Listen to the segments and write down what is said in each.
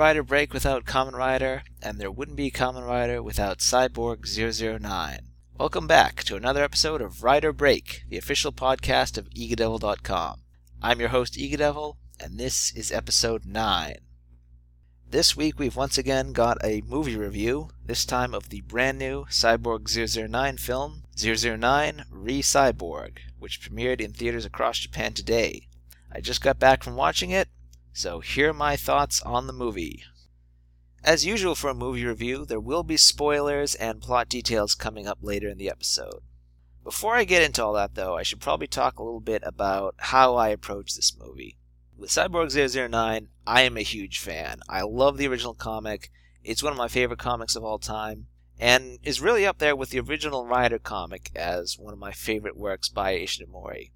Rider Break without Kamen Rider, and there wouldn't be Kamen Rider without Cyborg 009. Welcome back to another episode of Rider Break, the official podcast of EagaDevil.com. I'm your host, EagaDevil, and this is episode 9. This week we've once again got a movie review, this time of the brand new Cyborg 009 film, 009 Re Cyborg, which premiered in theaters across Japan today. I just got back from watching it, so here are my thoughts on the movie. As usual for a movie review, there will be spoilers and plot details coming up later in the episode. Before I get into all that, though, I should probably talk a little bit about how I approach this movie. With Cyborg 009, I am a huge fan. I love the original comic. It's one of my favorite comics of all time, and is really up there with the original Rider comic as one of my favorite works by Ishinomori.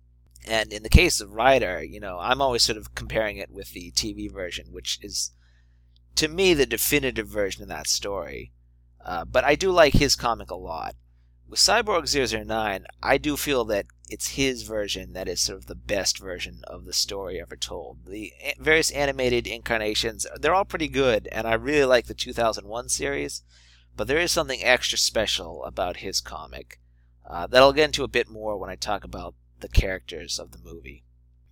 And in the case of Rider, you know, I'm always sort of comparing it with the TV version, which is, to me, the definitive version of that story. Uh, but I do like his comic a lot. With Cyborg 009, I do feel that it's his version that is sort of the best version of the story ever told. The various animated incarnations, they're all pretty good, and I really like the 2001 series, but there is something extra special about his comic uh, that I'll get into a bit more when I talk about the characters of the movie.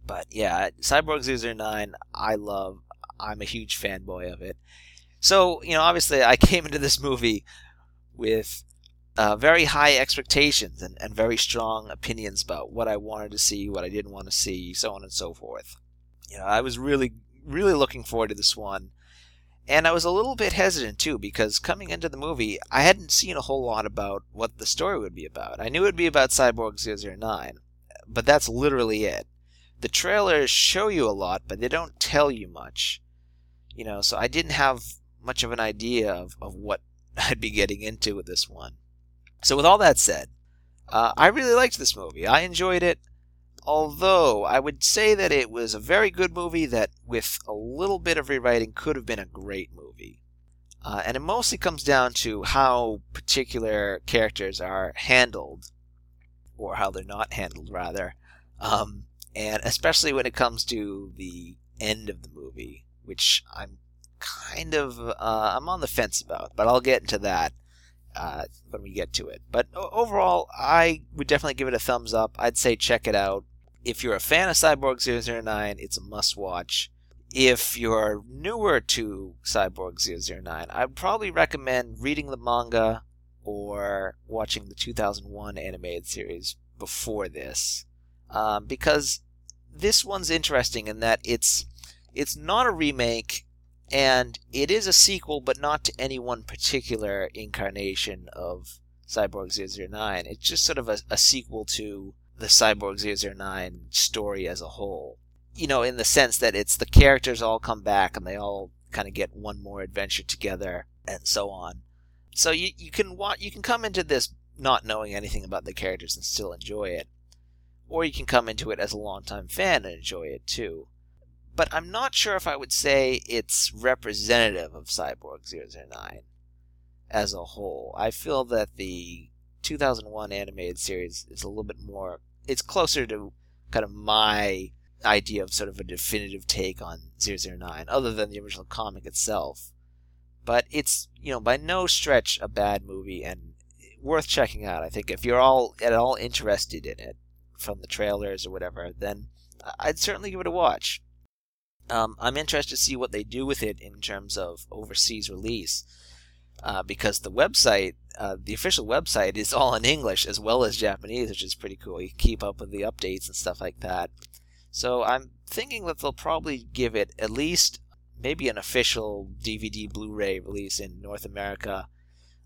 But yeah, Cyborg 009, I love. I'm a huge fanboy of it. So, you know, obviously I came into this movie with uh, very high expectations and, and very strong opinions about what I wanted to see, what I didn't want to see, so on and so forth. You know, I was really, really looking forward to this one. And I was a little bit hesitant too, because coming into the movie, I hadn't seen a whole lot about what the story would be about. I knew it would be about Cyborg 009, but that's literally it. The trailers show you a lot, but they don't tell you much. You know, so I didn't have much of an idea of, of what I'd be getting into with this one. So, with all that said, uh, I really liked this movie. I enjoyed it, although I would say that it was a very good movie that, with a little bit of rewriting, could have been a great movie. Uh, and it mostly comes down to how particular characters are handled or how they're not handled rather. Um, and especially when it comes to the end of the movie, which I'm kind of uh, I'm on the fence about, but I'll get into that uh, when we get to it. But overall, I would definitely give it a thumbs up. I'd say check it out. If you're a fan of Cyborg 009, it's a must watch. If you're newer to Cyborg 009, I'd probably recommend reading the manga or watching the 2001 animated series before this, um, because this one's interesting in that it's it's not a remake and it is a sequel, but not to any one particular incarnation of Cyborg 009. It's just sort of a, a sequel to the Cyborg 009 story as a whole. You know, in the sense that it's the characters all come back and they all kind of get one more adventure together and so on. So you you can want you can come into this not knowing anything about the characters and still enjoy it, or you can come into it as a longtime fan and enjoy it too. But I'm not sure if I would say it's representative of Cyborg 009 as a whole. I feel that the 2001 animated series is a little bit more. It's closer to kind of my idea of sort of a definitive take on 009, other than the original comic itself. But it's, you know, by no stretch a bad movie and worth checking out. I think if you're all at all interested in it from the trailers or whatever, then I'd certainly give it a watch. Um, I'm interested to see what they do with it in terms of overseas release. Uh, because the website, uh, the official website, is all in English as well as Japanese, which is pretty cool. You can keep up with the updates and stuff like that. So I'm thinking that they'll probably give it at least maybe an official DVD Blu ray release in North America.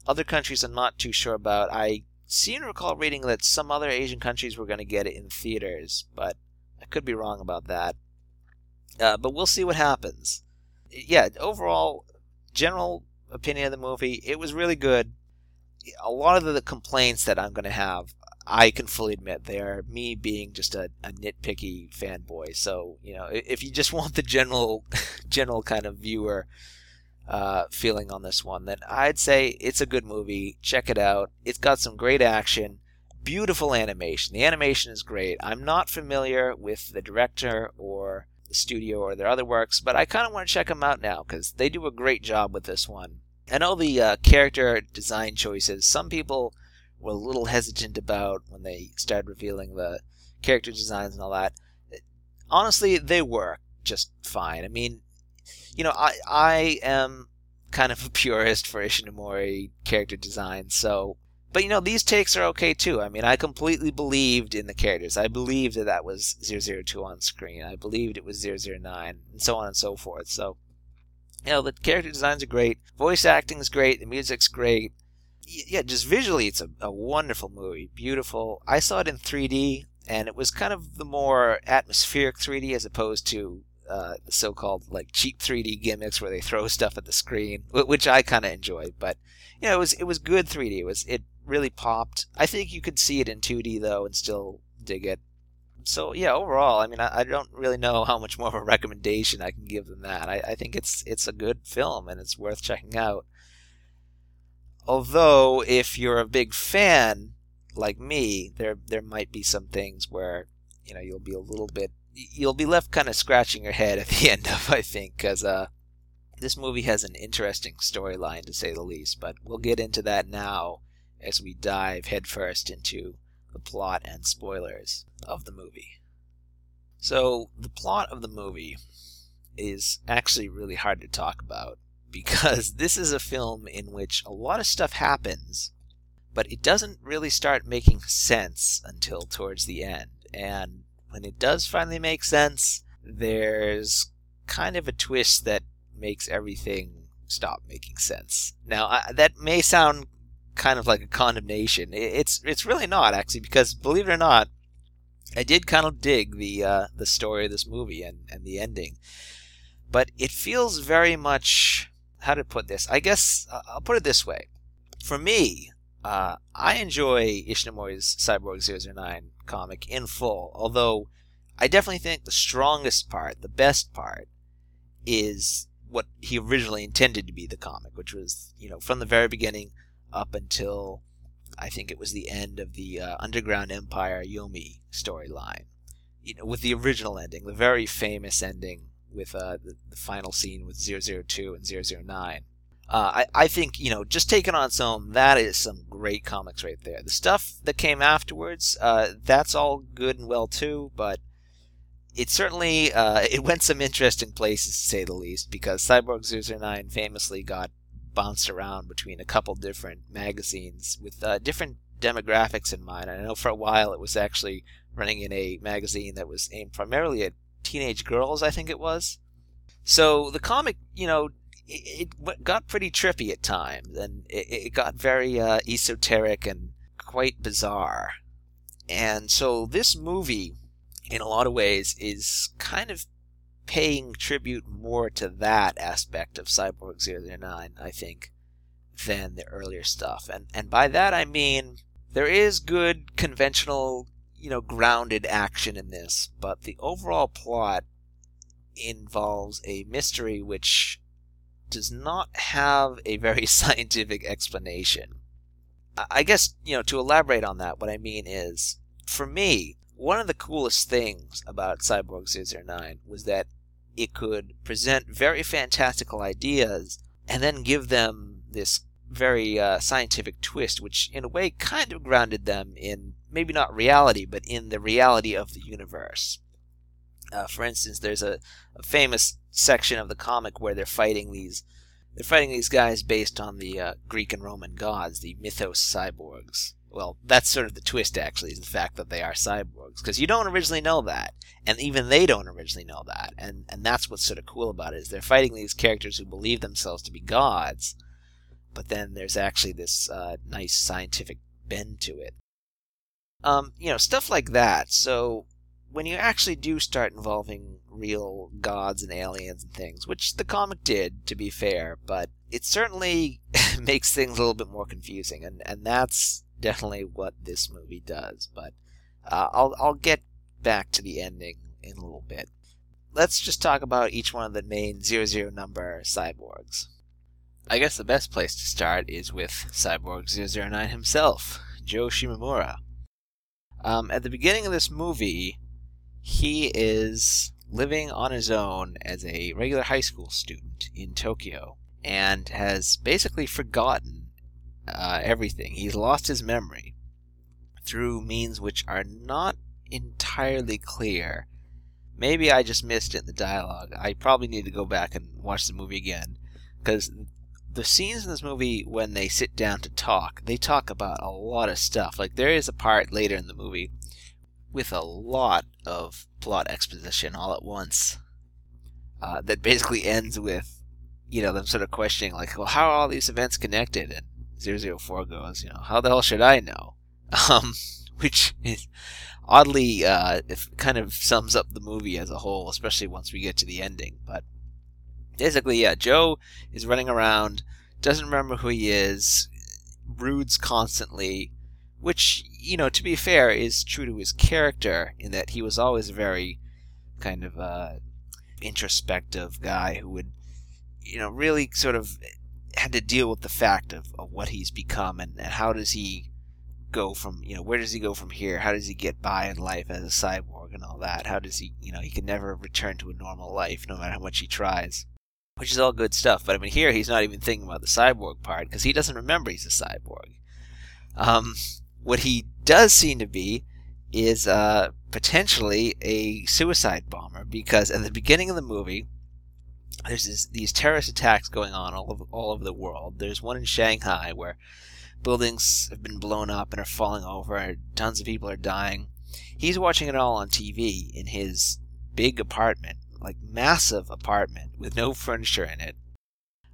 Other countries I'm not too sure about. I seem to recall reading that some other Asian countries were going to get it in theaters, but I could be wrong about that. Uh, but we'll see what happens. Yeah, overall, general opinion of the movie, it was really good. A lot of the complaints that I'm going to have, I can fully admit they are me being just a, a nitpicky fanboy. So you know, if you just want the general, general kind of viewer uh, feeling on this one, then I'd say it's a good movie. Check it out. It's got some great action, beautiful animation. The animation is great. I'm not familiar with the director or the studio or their other works, but I kind of want to check them out now because they do a great job with this one. I know the uh, character design choices. Some people were a little hesitant about when they started revealing the character designs and all that. Honestly, they work just fine. I mean, you know, I I am kind of a purist for Ishinomori character design, so but you know, these takes are okay too. I mean, I completely believed in the characters. I believed that that was 002 on screen. I believed it was 009, and so on and so forth. So, you know, the character designs are great. Voice acting is great. The music's great. Yeah, just visually, it's a, a wonderful movie. Beautiful. I saw it in 3D, and it was kind of the more atmospheric 3D as opposed to uh, the so-called like cheap 3D gimmicks where they throw stuff at the screen, which I kind of enjoyed. But you know, it was it was good 3D. It was it really popped. I think you could see it in 2D though and still dig it. So yeah, overall, I mean, I, I don't really know how much more of a recommendation I can give than that. I, I think it's it's a good film and it's worth checking out. Although, if you're a big fan like me, there there might be some things where you know you'll be a little bit you'll be left kind of scratching your head at the end of I think because uh, this movie has an interesting storyline to say the least. But we'll get into that now as we dive headfirst into the plot and spoilers of the movie. So, the plot of the movie is actually really hard to talk about because this is a film in which a lot of stuff happens, but it doesn't really start making sense until towards the end. And when it does finally make sense, there's kind of a twist that makes everything stop making sense. Now, I, that may sound kind of like a condemnation. It's it's really not actually because believe it or not, I did kind of dig the uh, the story of this movie and, and the ending, but it feels very much how to put this. I guess I'll put it this way: for me, uh, I enjoy Ishinomori's Cyborg 009 comic in full, although I definitely think the strongest part, the best part, is what he originally intended to be the comic, which was, you know, from the very beginning, up until I think it was the end of the uh, Underground Empire Yomi storyline. You know, with the original ending, the very famous ending with uh, the, the, final scene with 002 and 009. Uh, I, I think, you know, just taken on its own, that is some great comics right there. The stuff that came afterwards, uh, that's all good and well too, but it certainly uh, it went some interesting places to say the least because Cyborg 009 famously got bounced around between a couple different magazines with uh, different demographics in mind. I know for a while it was actually running in a magazine that was aimed primarily at teenage girls, I think it was. So the comic, you know, it, it got pretty trippy at times, and it, it got very uh, esoteric and quite bizarre. And so this movie, in a lot of ways, is kind of paying tribute more to that aspect of Cyborg 009, I think, than the earlier stuff. And and by that I mean there is good conventional, you know, grounded action in this, but the overall plot involves a mystery which does not have a very scientific explanation. I guess, you know, to elaborate on that, what I mean is, for me, one of the coolest things about Cyborg 009 was that it could present very fantastical ideas and then give them this very uh, scientific twist, which in a way kind of grounded them in maybe not reality, but in the reality of the universe. Uh, for instance, there's a, a, famous section of the comic where they're fighting these they're fighting these guys based on the uh, Greek and Roman gods, the mythos cyborgs well, that's sort of the twist, actually, is the fact that they are cyborgs. Because you don't originally know that. And even they don't originally know that. And, and that's what's sort of cool about it, is they're fighting these characters who believe themselves to be gods, but then there's actually this uh, nice scientific bend to it. Um, you know, stuff like that. So, when you actually do start involving real gods and aliens and things, which the comic did, to be fair, but it certainly makes things a little bit more confusing, and, and that's definitely what this movie does. But uh, I'll I'll get back to the ending in a little bit. Let's just talk about each one of the main zero zero number cyborgs. I guess the best place to start is with Cyborg 009 himself, Joe Shimamura. Um, at the beginning of this movie, he is living on his own as a regular high school student in Tokyo and has basically forgotten uh, everything. He's lost his memory through means which are not entirely clear. Maybe I just missed it in the dialogue. I probably need to go back and watch the movie again because the scenes in this movie when they sit down to talk, they talk about a lot of stuff. Like there is a part later in the movie with a lot of plot exposition all at once uh, that basically ends with you know them sort of questioning like, well, how are all these events connected? And 004 goes, you know, how the hell should I know? Um, which is oddly uh, kind of sums up the movie as a whole, especially once we get to the ending. But basically, yeah, Joe is running around, doesn't remember who he is, broods constantly, which, you know, to be fair, is true to his character in that he was always a very kind of uh, introspective guy who would, you know, really sort of had to deal with the fact of, of what he's become and, and how does he go from you know where does he go from here? How does he get by in life as a cyborg and all that? How does he you know he can never return to a normal life no matter how much he tries which is all good stuff but i mean here he's not even thinking about the cyborg part because he doesn't remember he's a cyborg um, what he does seem to be is uh, potentially a suicide bomber because at the beginning of the movie there's this, these terrorist attacks going on all over, all over the world there's one in shanghai where buildings have been blown up and are falling over. And tons of people are dying. He's watching it all on TV in his big apartment, like massive apartment with no furniture in it.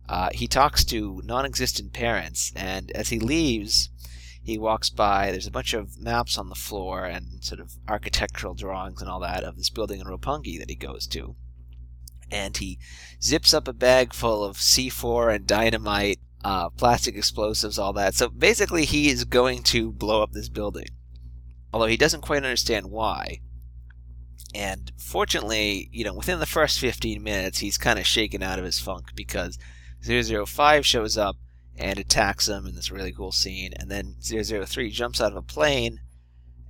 Uh, he talks to non existent parents, and as he leaves, he walks by. There's a bunch of maps on the floor and sort of architectural drawings and all that of this building in Roppongi that he goes to. And he zips up a bag full of C4 and dynamite uh, plastic explosives, all that. So basically, he is going to blow up this building, although he doesn't quite understand why. And fortunately, you know, within the first 15 minutes, he's kind of shaken out of his funk because 005 shows up and attacks him in this really cool scene, and then 003 jumps out of a plane,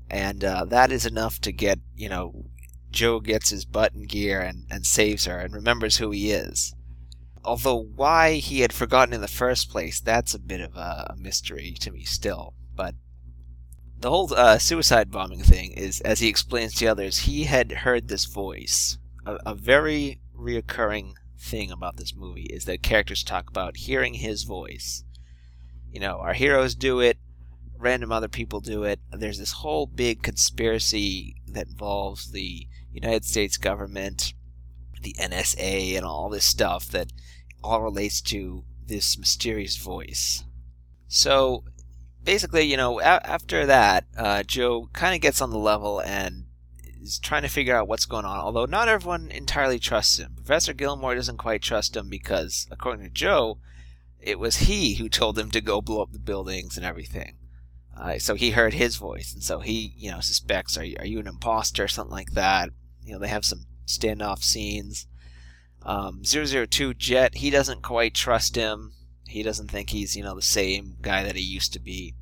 and uh, that is enough to get, you know, Joe gets his butt in gear and, and saves her and remembers who he is. Although why he had forgotten in the first place, that's a bit of a, mystery to me still. But the whole uh, suicide bombing thing is, as he explains to others, he had heard this voice. A, a very reoccurring thing about this movie is that characters talk about hearing his voice. You know, our heroes do it, random other people do it. There's this whole big conspiracy that involves the United States government, the NSA, and all this stuff that all relates to this mysterious voice. So basically, you know, a- after that, uh, Joe kind of gets on the level and is trying to figure out what's going on, although not everyone entirely trusts him. Professor Gilmore doesn't quite trust him because, according to Joe, it was he who told him to go blow up the buildings and everything. Uh, so he heard his voice, and so he, you know, suspects, are you, are you an imposter or something like that? You know, they have some standoff scenes. Um, 002 Jet, he doesn't quite trust him. He doesn't think he's, you know, the same guy that he used to be.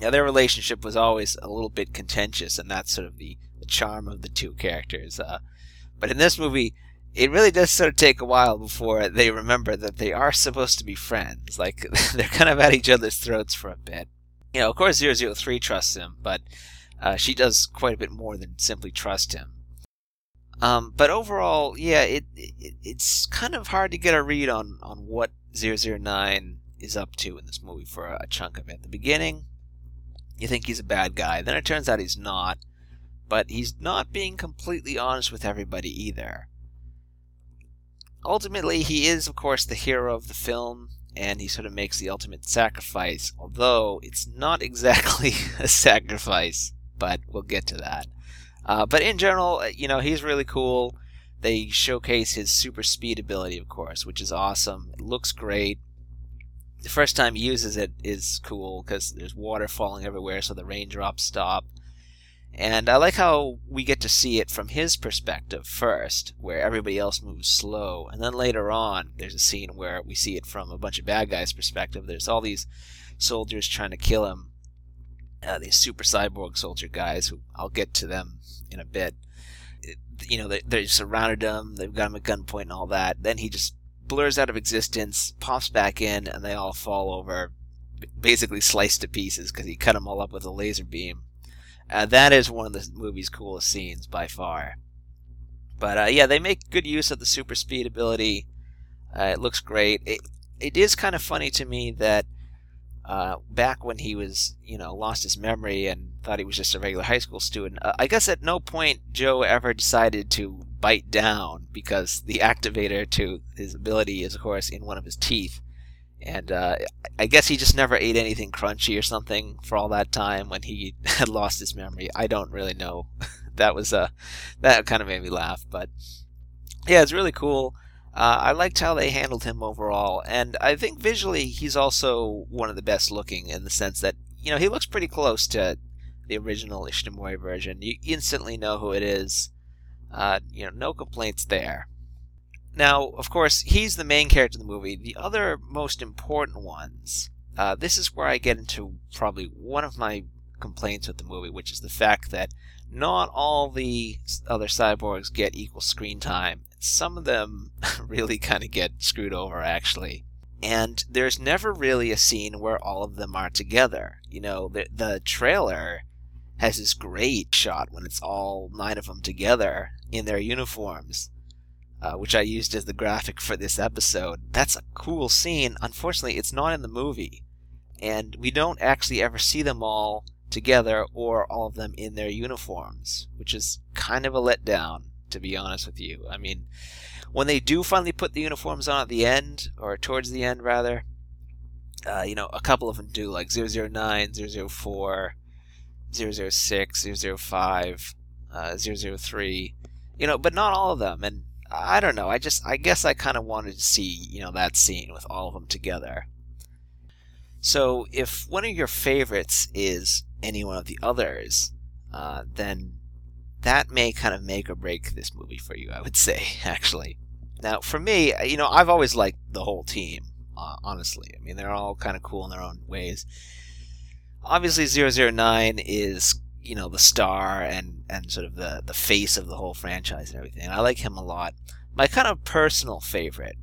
Now, their relationship was always a little bit contentious, and that's sort of the, the charm of the two characters. Uh, but in this movie, it really does sort of take a while before they remember that they are supposed to be friends. Like, they're kind of at each other's throats for a bit. You know, of course, 003 trusts him, but uh, she does quite a bit more than simply trust him. Um, but overall, yeah, it, it, it's kind of hard to get a read on, on what 009 is up to in this movie for a, chunk of it. At the beginning, you think he's a bad guy. Then it turns out he's not. But he's not being completely honest with everybody either. Ultimately, he is, of course, the hero of the film, and he sort of makes the ultimate sacrifice, although it's not exactly a sacrifice, but we'll get to that. Uh, but in general, you know, he's really cool. They showcase his super speed ability, of course, which is awesome. It looks great. The first time he uses it is cool because there's water falling everywhere, so the raindrops stop. And I like how we get to see it from his perspective first, where everybody else moves slow. And then later on, there's a scene where we see it from a bunch of bad guys' perspective. There's all these soldiers trying to kill him, uh, these super cyborg soldier guys, who I'll get to them in a bit. You know, they, they surrounded him, they've got him at gunpoint and all that. Then he just blurs out of existence, pops back in, and they all fall over, basically sliced to pieces because he cut them all up with a laser beam. Uh, that is one of the movie's coolest scenes by far. But uh, yeah, they make good use of the super speed ability. Uh, it looks great. It, it is kind of funny to me that uh, back when he was, you know, lost his memory and thought he was just a regular high school student, uh, I guess at no point Joe ever decided to bite down because the activator to his ability is, of course, in one of his teeth. And uh, I guess he just never ate anything crunchy or something for all that time when he had lost his memory. I don't really know. that was uh, that kind of made me laugh, but yeah, it's really cool. Uh, I liked how they handled him overall, and I think visually he's also one of the best looking in the sense that you know he looks pretty close to the original Ishimori version. You instantly know who it is. Uh, you know, no complaints there. Now, of course, he's the main character in the movie. The other most important ones, uh, this is where I get into probably one of my complaints with the movie, which is the fact that not all the other cyborgs get equal screen time. Some of them really kind of get screwed over, actually. And there's never really a scene where all of them are together. You know, the, the trailer has this great shot when it's all nine of them together in their uniforms, uh, which I used as the graphic for this episode. That's a cool scene. Unfortunately, it's not in the movie, and we don't actually ever see them all together or all of them in their uniforms, which is kind of a letdown, to be honest with you. I mean, when they do finally put the uniforms on at the end, or towards the end rather, uh, you know, a couple of them do, like 009, 004, 006, 005, uh, 003, you know, but not all of them. And I don't know. I just, I guess I kind of wanted to see, you know, that scene with all of them together. So if one of your favorites is any one of the others, uh, then that may kind of make or break this movie for you, I would say, actually. Now, for me, you know, I've always liked the whole team, uh, honestly. I mean, they're all kind of cool in their own ways obviously 009 is you know the star and and sort of the the face of the whole franchise and everything. I like him a lot. My kind of personal favorite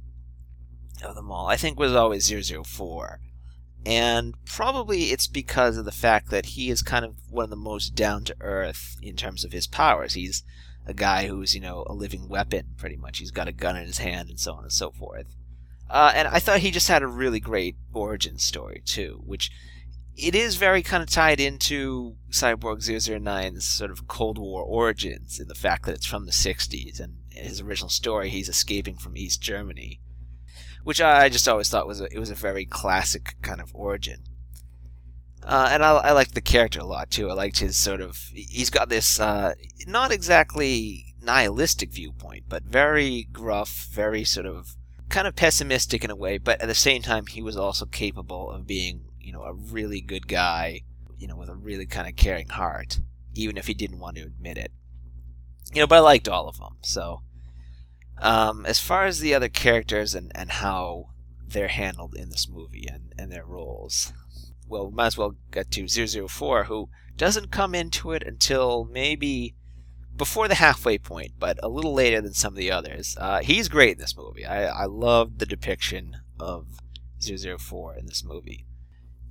of them all, I think, was always 004. And probably it's because of the fact that he is kind of one of the most down to earth in terms of his powers. He's a guy who's, you know, a living weapon, pretty much. He's got a gun in his hand and so on and so forth. Uh, and I thought he just had a really great origin story, too, which it is very kind of tied into Cyborg 009's sort of Cold War origins in the fact that it's from the 60s and his original story he's escaping from East Germany, which I just always thought was a, it was a very classic kind of origin. Uh, and I, I liked the character a lot too. I liked his sort of he's got this uh, not exactly nihilistic viewpoint, but very gruff, very sort of kind of pessimistic in a way, but at the same time he was also capable of being you know, a really good guy, you know, with a really kind of caring heart, even if he didn't want to admit it. You know, but I liked all of them. So, um, as far as the other characters and, and how they're handled in this movie and, and their roles, well, we might as well get to 004, who doesn't come into it until maybe before the halfway point, but a little later than some of the others. Uh, he's great in this movie. I, I loved the depiction of 004 in this movie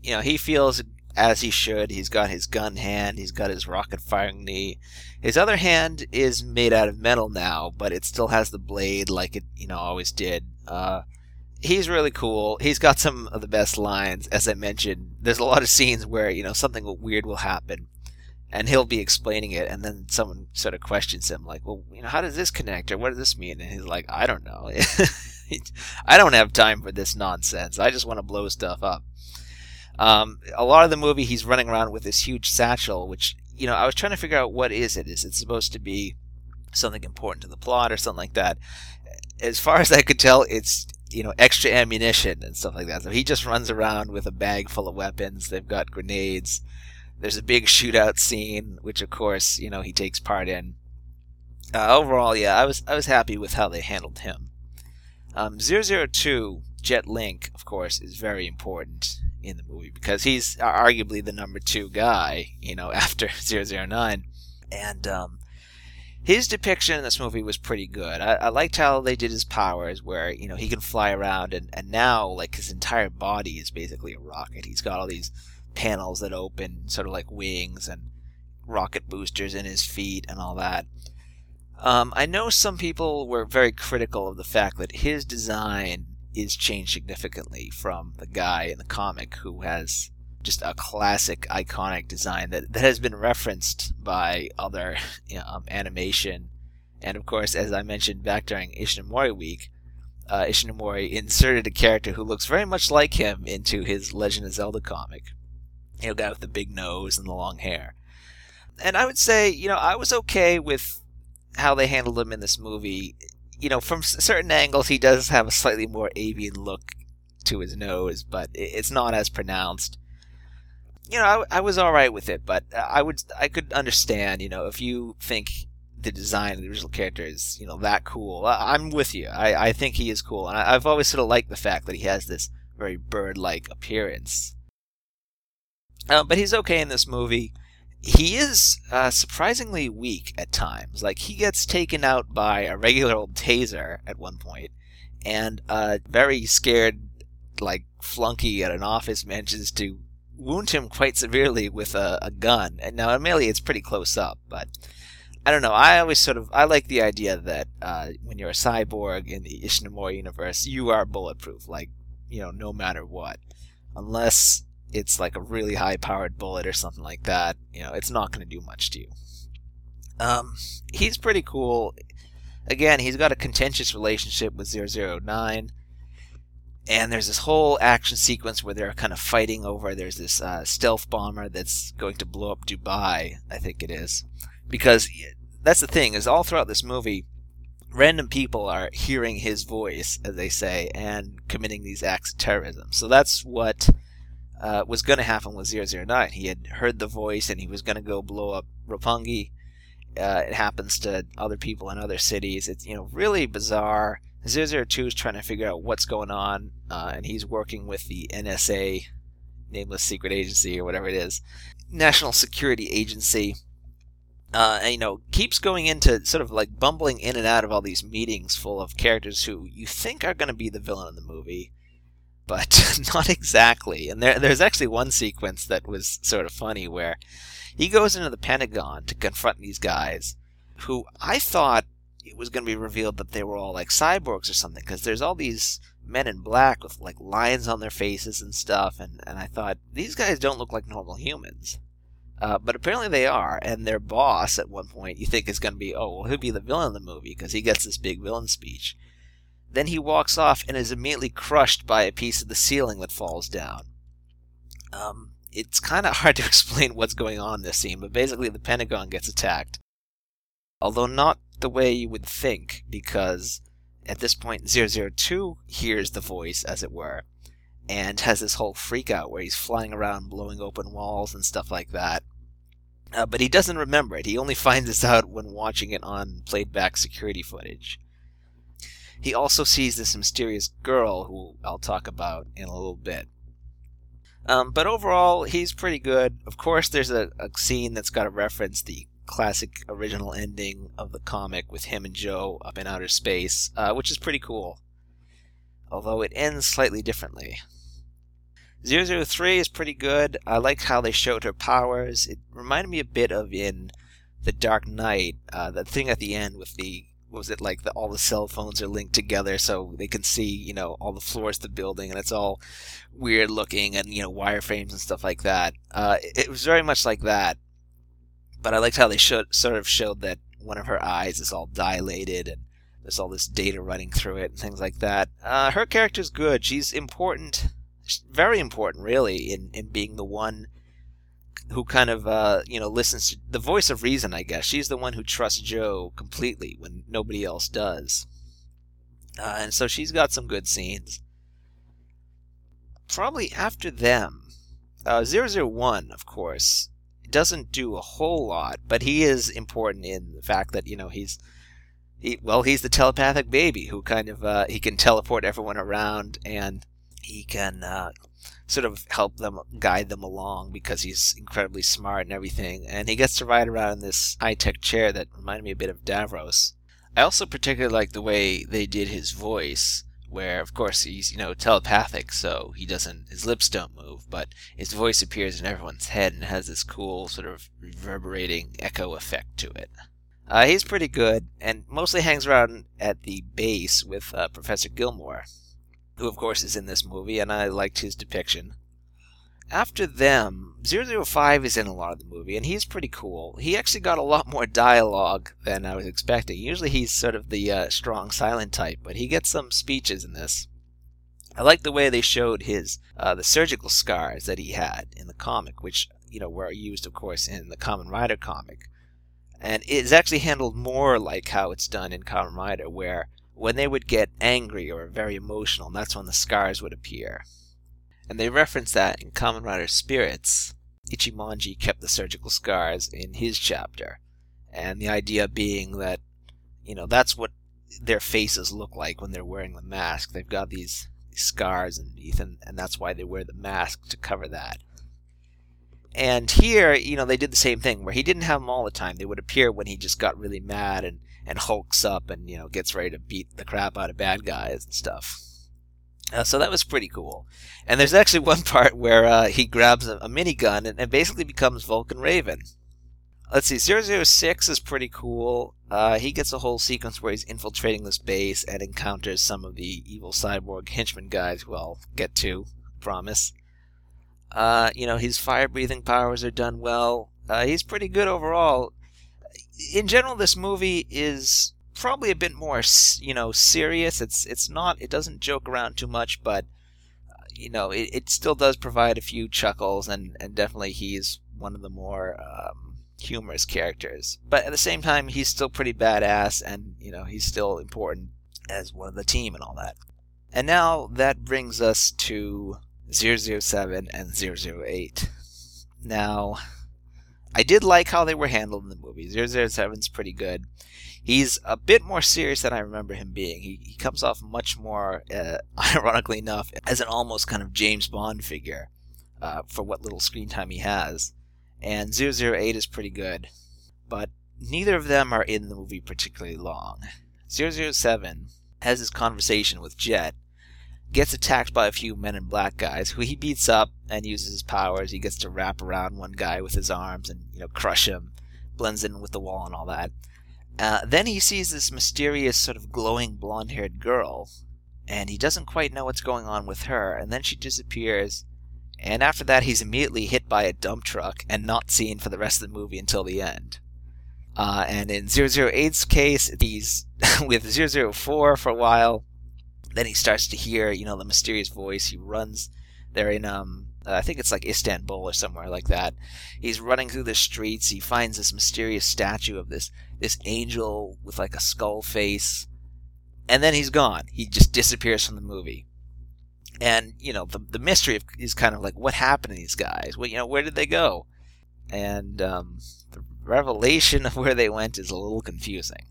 you know, he feels as he should. He's got his gun hand, he's got his rocket firing knee. His other hand is made out of metal now, but it still has the blade like it, you know, always did. Uh, he's really cool. He's got some of the best lines, as I mentioned. There's a lot of scenes where, you know, something weird will happen. And he'll be explaining it, and then someone sort of questions him, like, "Well, you know, how does this connect, or what does this mean?" And he's like, "I don't know. I don't have time for this nonsense. I just want to blow stuff up." Um, a lot of the movie, he's running around with this huge satchel, which you know I was trying to figure out what is it. Is it supposed to be something important to the plot or something like that? As far as I could tell, it's you know extra ammunition and stuff like that. So he just runs around with a bag full of weapons. They've got grenades. There's a big shootout scene, which of course you know he takes part in. Uh, overall, yeah, I was I was happy with how they handled him. Um, 002 Jet Link, of course, is very important in the movie because he's arguably the number two guy, you know, after 009. And um, his depiction in this movie was pretty good. I, I, liked how they did his powers, where you know he can fly around, and and now like his entire body is basically a rocket. He's got all these panels that open, sort of like wings and rocket boosters in his feet and all that. Um, I know some people were very critical of the fact that his design is changed significantly from the guy in the comic who has just a classic iconic design that, that has been referenced by other you know, um, animation. And of course, as I mentioned back during Ishinomori week, uh, Ishinomori inserted a character who looks very much like him into his Legend of Zelda comic. You know, guy with the big nose and the long hair. And I would say, you know, I was okay with how they handled him in this movie. You know, from certain angles, he does have a slightly more avian look to his nose, but it's not as pronounced you know, I, I was all right with it, but I would I could understand, you know, if you think the design of the original character is, you know, that cool. I, am with you. I, I think he is cool, and I, have always sort of liked the fact that he has this very bird-like appearance. Uh, but he's okay in this movie. He is uh, surprisingly weak at times. Like he gets taken out by a regular old taser at one point, and a very scared, like flunky at an office manages to wound him quite severely with a, a gun. And now, admittedly, it's pretty close up, but I don't know. I always sort of I like the idea that uh, when you're a cyborg in the Ishinomori universe, you are bulletproof. Like you know, no matter what, unless it's like a really high-powered bullet or something like that. You know, it's not going to do much to you. Um, he's pretty cool. Again, he's got a contentious relationship with 009 and there's this whole action sequence where they're kind of fighting over there's this uh, stealth bomber that's going to blow up dubai i think it is because that's the thing is all throughout this movie random people are hearing his voice as they say and committing these acts of terrorism so that's what uh, was going to happen with 009 he had heard the voice and he was going to go blow up roppongi. Uh, it happens to other people in other cities. It's you know really bizarre. 002 is trying to figure out what's going on, uh, and he's working with the NSA, Nameless Secret Agency, or whatever it is, National Security Agency. Uh, and, you know, keeps going into sort of like bumbling in and out of all these meetings full of characters who you think are going to be the villain of the movie, but not exactly. And there, there's actually one sequence that was sort of funny where he goes into the Pentagon to confront these guys, who I thought it was going to be revealed that they were all like cyborgs or something because there's all these men in black with like lines on their faces and stuff and, and i thought these guys don't look like normal humans uh, but apparently they are and their boss at one point you think is going to be oh well he'll be the villain of the movie because he gets this big villain speech then he walks off and is immediately crushed by a piece of the ceiling that falls down um, it's kind of hard to explain what's going on in this scene but basically the pentagon gets attacked although not the way you would think, because at this point 002 hears the voice, as it were, and has this whole freak out where he's flying around blowing open walls and stuff like that. Uh, but he doesn't remember it. He only finds this out when watching it on played back security footage. He also sees this mysterious girl who I'll talk about in a little bit. Um, but overall, he's pretty good. Of course, there's a, a scene that's got to reference the classic original ending of the comic with him and Joe up in outer space, uh, which is pretty cool. Although it ends slightly differently. 003 is pretty good. I like how they showed her powers. It reminded me a bit of in The Dark Knight, uh, the thing at the end with the was it like the, all the cell phones are linked together so they can see you know all the floors of the building and it's all weird looking and you know wireframes and stuff like that. Uh, it, it was very much like that, but I liked how they showed, sort of showed that one of her eyes is all dilated and there's all this data running through it and things like that. Uh, her character's good. She's important, very important, really, in, in being the one who kind of, uh, you know, listens to the voice of reason, I guess. She's the one who trusts Joe completely when nobody else does. Uh, and so she's got some good scenes. Probably after them, uh, 001, of course, doesn't do a whole lot, but he is important in the fact that you know he's he, well he's the telepathic baby who kind of uh, he can teleport everyone around and he can uh, sort of help them guide them along because he's incredibly smart and everything. And he gets to ride around in this high tech chair that reminded me a bit of Davros. I also particularly like the way they did his voice, where of course he's you know telepathic, so he doesn't his lips don't move, but his voice appears in everyone's head and has this cool sort of reverberating echo effect to it. Uh, he's pretty good and mostly hangs around at the base with uh, Professor Gilmore who of course is in this movie, and I liked his depiction. After them, 005 is in a lot of the movie, and he's pretty cool. He actually got a lot more dialogue than I was expecting. Usually he's sort of the uh, strong silent type, but he gets some speeches in this. I like the way they showed his uh, the surgical scars that he had in the comic, which you know were used, of course, in the Kamen Rider comic, and it's actually handled more like how it's done in Kamen Rider, where when they would get angry or very emotional, that's when the scars would appear. And they reference that in Kamen Rider Spirits. Ichimonji kept the surgical scars in his chapter. And the idea being that, you know, that's what their faces look like when they're wearing the mask. They've got these, these scars underneath, and, and that's why they wear the mask to cover that. And here, you know, they did the same thing where he didn't have them all the time. They would appear when he just got really mad and and hulks up and you know gets ready to beat the crap out of bad guys and stuff. Uh, so that was pretty cool. And there's actually one part where uh, he grabs a, a minigun and, and, basically becomes Vulcan Raven. Let's see, 006 is pretty cool. Uh, he gets a whole sequence where he's infiltrating this base and encounters some of the evil cyborg henchmen guys who I'll get to, promise. Uh, you know, his fire breathing powers are done well. Uh, he's pretty good overall in general, this movie is probably a bit more, you know, serious. It's it's not. It doesn't joke around too much, but uh, you know, it, it still does provide a few chuckles, and and definitely he's one of the more um, humorous characters. But at the same time, he's still pretty badass, and you know, he's still important as one of the team and all that. And now that brings us to 007 and 008. Now, I did like how they were handled in the movie. 007's pretty good. He's a bit more serious than I remember him being. He, he comes off much more, uh, ironically enough, as an almost kind of James Bond figure uh, for what little screen time he has. And 008 is pretty good. But neither of them are in the movie particularly long. 007 has his conversation with Jet, gets attacked by a few men in black guys who he beats up and uses his powers. He gets to wrap around one guy with his arms and you know crush him, blends in with the wall and all that. Uh, then he sees this mysterious sort of glowing blonde-haired girl, and he doesn't quite know what's going on with her. And then she disappears, and after that he's immediately hit by a dump truck and not seen for the rest of the movie until the end. Uh, and in 008's case, he's with 004 for a while, then he starts to hear, you know, the mysterious voice. He runs. They're in, um, I think it's like Istanbul or somewhere like that. He's running through the streets. He finds this mysterious statue of this this angel with like a skull face, and then he's gone. He just disappears from the movie. And you know, the the mystery is kind of like what happened to these guys. Well, you know, where did they go? And um, the revelation of where they went is a little confusing.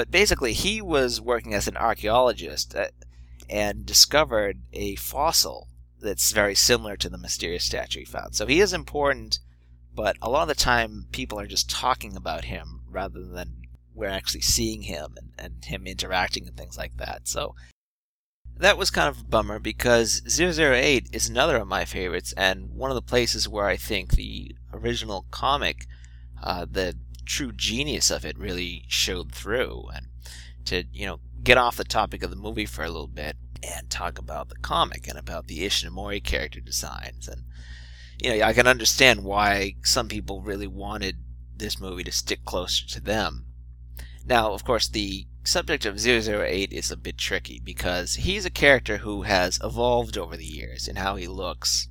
But basically, he was working as an archaeologist uh, and discovered a fossil that's very similar to the mysterious statue he found. So he is important, but a lot of the time people are just talking about him rather than we're actually seeing him and, and him interacting and things like that. So that was kind of a bummer because 008 is another of my favorites and one of the places where I think the original comic, uh, the true genius of it really showed through. And to, you know, get off the topic of the movie for a little bit and talk about the comic and about the Ishinomori character designs. And, you know, I can understand why some people really wanted this movie to stick closer to them. Now, of course, the subject of 008 is a bit tricky because he's a character who has evolved over the years in how he looks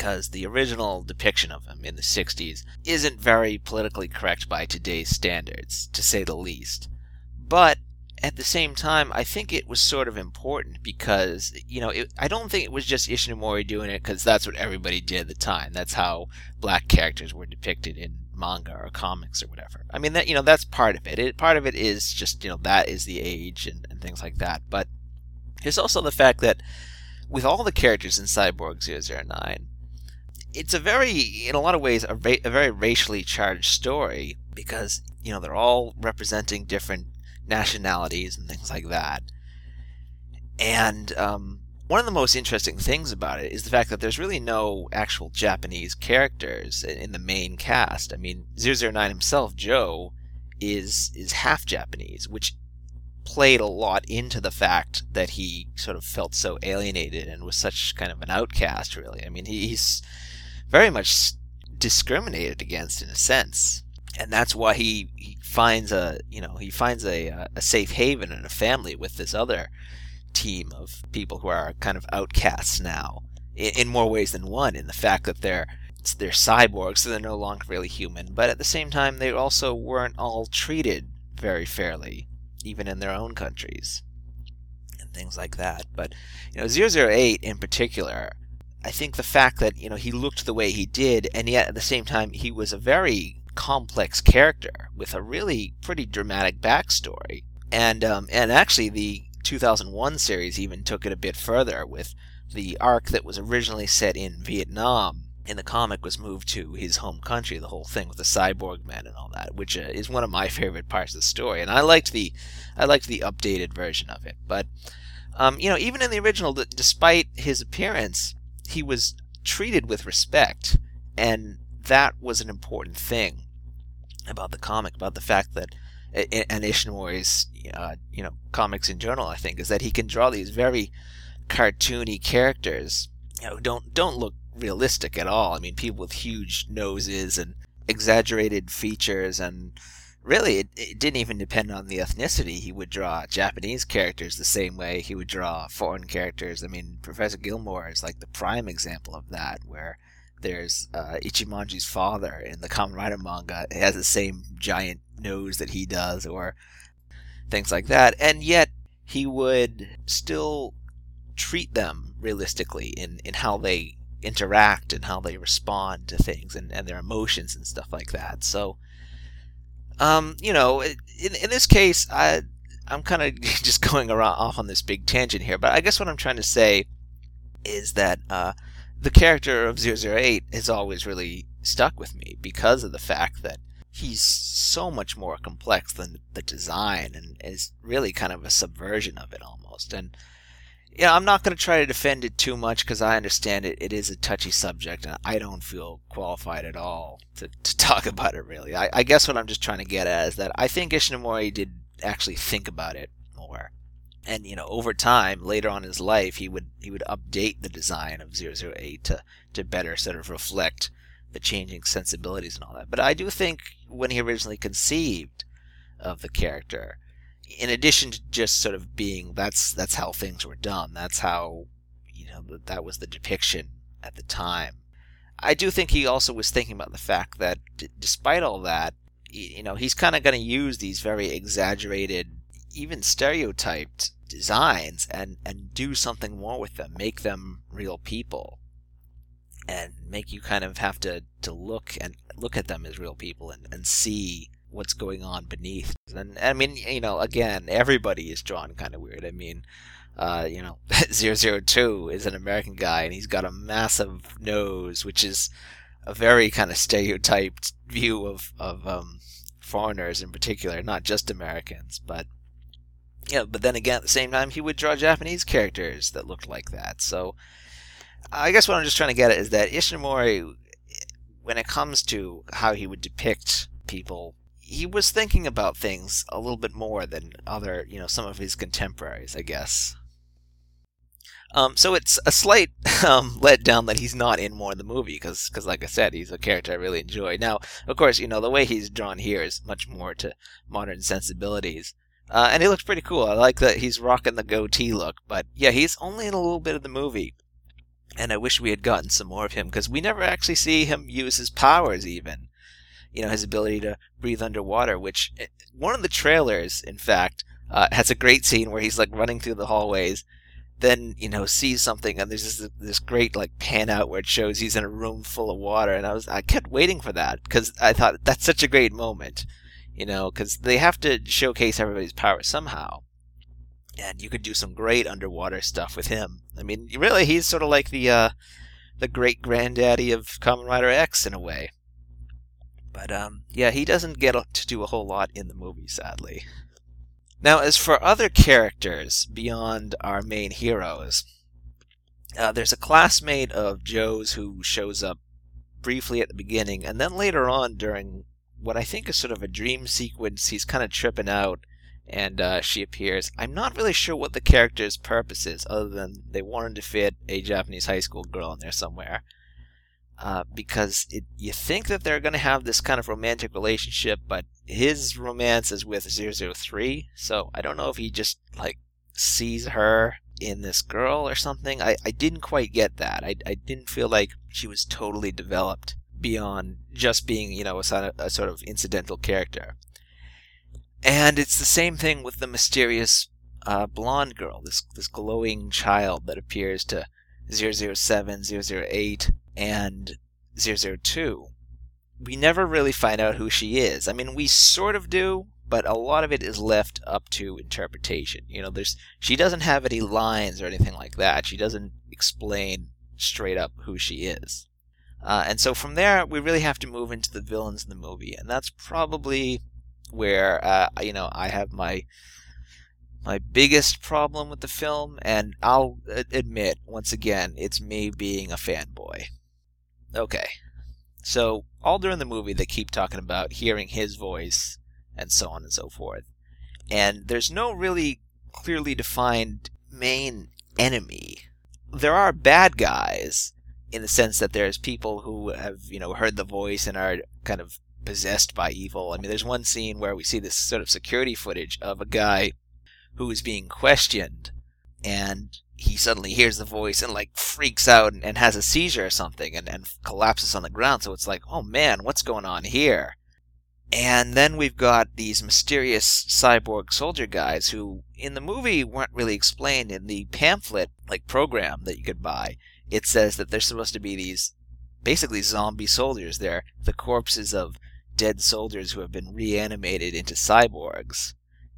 because the original depiction of him in the 60s isn't very politically correct by today's standards, to say the least. But at the same time, I think it was sort of important because, you know, it, I don't think it was just Ishinomori doing it because that's what everybody did at the time. That's how black characters were depicted in manga or comics or whatever. I mean, that you know, that's part of it. it part of it is just, you know, that is the age and, and things like that. But there's also the fact that with all the characters in Cyborg 009, it's a very, in a lot of ways, a, ra- a very racially charged story because, you know, they're all representing different nationalities and things like that. And um, one of the most interesting things about it is the fact that there's really no actual Japanese characters in the main cast. I mean, 009 himself, Joe, is is half Japanese, which played a lot into the fact that he sort of felt so alienated and was such kind of an outcast. Really, I mean, he's very much discriminated against in a sense, and that's why he, he finds a you know he finds a uh, a safe haven and a family with this other team of people who are kind of outcasts now in, in more ways than one. In the fact that they're they're cyborgs, so they're no longer really human, but at the same time, they also weren't all treated very fairly even in their own countries and things like that. But you know, 008 in particular, I think the fact that you know he looked the way he did, and yet at the same time he was a very complex character with a really pretty dramatic backstory, and um, and actually the 2001 series even took it a bit further with the arc that was originally set in Vietnam in the comic was moved to his home country, the whole thing with the cyborg men and all that, which uh, is one of my favorite parts of the story. And I liked the, I liked the updated version of it. But, um, you know, even in the original, despite his appearance, he was treated with respect, and that was an important thing about the comic, about the fact that, and Ishinomori's, uh, you know, comics in general, I think, is that he can draw these very cartoony characters, you know, don't don't look realistic at all. I mean, people with huge noses and exaggerated features, and really, it, it, didn't even depend on the ethnicity. He would draw Japanese characters the same way he would draw foreign characters. I mean, Professor Gilmore is like the prime example of that, where there's uh, Ichimonji's father in the Kamen Rider manga it has the same giant nose that he does, or things like that, and yet he would still treat them realistically in, in how they interact and how they respond to things and, and their emotions and stuff like that. So, um, you know, in, in this case, I, I'm kind of just going around off on this big tangent here, but I guess what I'm trying to say is that uh, the character of 008 has always really stuck with me because of the fact that he's so much more complex than the design and is really kind of a subversion of it almost. And yeah, I'm not going to try to defend it too much because I understand it. It is a touchy subject, and I don't feel qualified at all to, to talk about it. Really, I, I guess what I'm just trying to get at is that I think Ishinomori did actually think about it more, and you know, over time, later on in his life, he would he would update the design of 008 to to better sort of reflect the changing sensibilities and all that. But I do think when he originally conceived of the character, in addition to just sort of being that's that's how things were done. That's how you know that was the depiction at the time. I do think he also was thinking about the fact that d- despite all that, you know, he's kind of going to use these very exaggerated, even stereotyped designs and and do something more with them, make them real people, and make you kind of have to to look and look at them as real people and and see what's going on beneath. And I mean, you know, again, everybody is drawn kind of weird. I mean, uh, you know, 002 is an American guy and he's got a massive nose, which is a very kind of stereotyped view of, of um, foreigners in particular, not just Americans, but yeah, but then again, at the same time, he would draw Japanese characters that looked like that. So, I guess what I'm just trying to get at is that Ishinomori, when it comes to how he would depict people he was thinking about things a little bit more than other, you know, some of his contemporaries, I guess. Um, so it's a slight um, letdown that he's not in more of the movie because, cause like I said, he's a character I really enjoy. Now, of course, you know the way he's drawn here is much more to modern sensibilities, uh, and he looks pretty cool. I like that he's rocking the goatee look, but yeah, he's only in a little bit of the movie, and I wish we had gotten some more of him because we never actually see him use his powers even you know his ability to breathe underwater. Which eh, one of the trailers, in fact, uh, has a great scene where he's like running through the hallways, then you know sees something, and there's this this great like pan out where it shows he's in a room full of water, and I was I kept waiting for that because I thought that's such a great moment, you know, because they have to showcase everybody's power somehow. and you could do some great underwater stuff with him. I mean, really, he's sort of like the uh, the great granddaddy of Kamen Rider X in a way. But um, yeah, he doesn't get to do a whole lot in the movie, sadly. Now, as for other characters beyond our main heroes, uh, there's a classmate of Joe's who shows up briefly at the beginning, and then later on during what I think is sort of a dream sequence, he's kind of tripping out, and uh, she appears. I'm not really sure what the character's purpose is, other than they wanted to fit a Japanese high school girl in there somewhere. Uh, because it, you think that they're going to have this kind of romantic relationship, but his romance is with 003, so I don't know if he just like sees her in this girl or something. I, I didn't quite get that. I, I didn't feel like she was totally developed beyond just being, you know, a, a sort of incidental character. And it's the same thing with the mysterious uh, blonde girl, this this glowing child that appears to 007, 008, and 002. We never really find out who she is. I mean, we sort of do, but a lot of it is left up to interpretation. You know, there's she doesn't have any lines or anything like that. She doesn't explain straight up who she is. Uh, and so from there, we really have to move into the villains in the movie, and that's probably where uh, you know I have my my biggest problem with the film, and I'll admit once again, it's me being a fanboy. Okay, so all during the movie, they keep talking about hearing his voice and so on and so forth, and there's no really clearly defined main enemy. There are bad guys in the sense that there's people who have you know heard the voice and are kind of possessed by evil. I mean, there's one scene where we see this sort of security footage of a guy who is being questioned, and he suddenly hears the voice and like freaks out and, and has a seizure or something and, and collapses on the ground. So it's like, oh man, what's going on here? And then we've got these mysterious cyborg soldier guys who, in the movie, weren't really explained. In the pamphlet, like program that you could buy, it says that they're supposed to be these basically zombie soldiers. They're the corpses of dead soldiers who have been reanimated into cyborgs